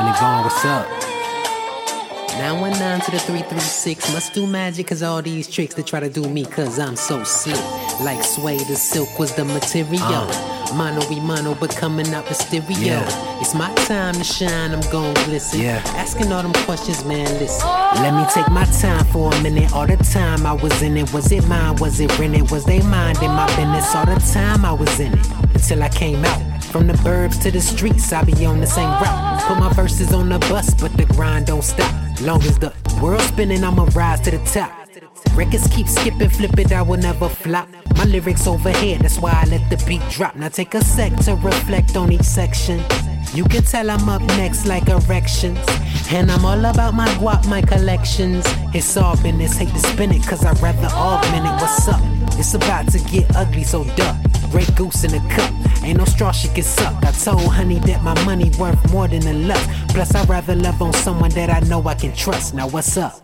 Johnny Vaughn, what's up? 919 to the 336 must do magic cause all these tricks they try to do me cause I'm so sick. like suede the silk was the material uh. mono we mono but coming out stereo yeah. it's my time to shine I'm gon' glisten yeah. asking all them questions man listen let me take my time for a minute all the time I was in it was it mine was it rented was they mind in my business all the time I was in it until I came out. From the burbs to the streets I be on the same route. Put my verses on the bus but the grind don't stop. Long as the world spinning I'ma rise to the top. Records keep skipping flip it I will never flop. My lyrics overhead that's why I let the beat drop. Now take a sec to reflect on each section. You can tell I'm up next like erections. And I'm all about my guap my collections. It's all business hate to spin it cause I rather augment it. What's up? It's about to get ugly so duck Grey Goose in a cup ain't no straw she can suck. I told honey that my money worth more than a love plus I'd rather love on someone that I know I can trust. Now what's up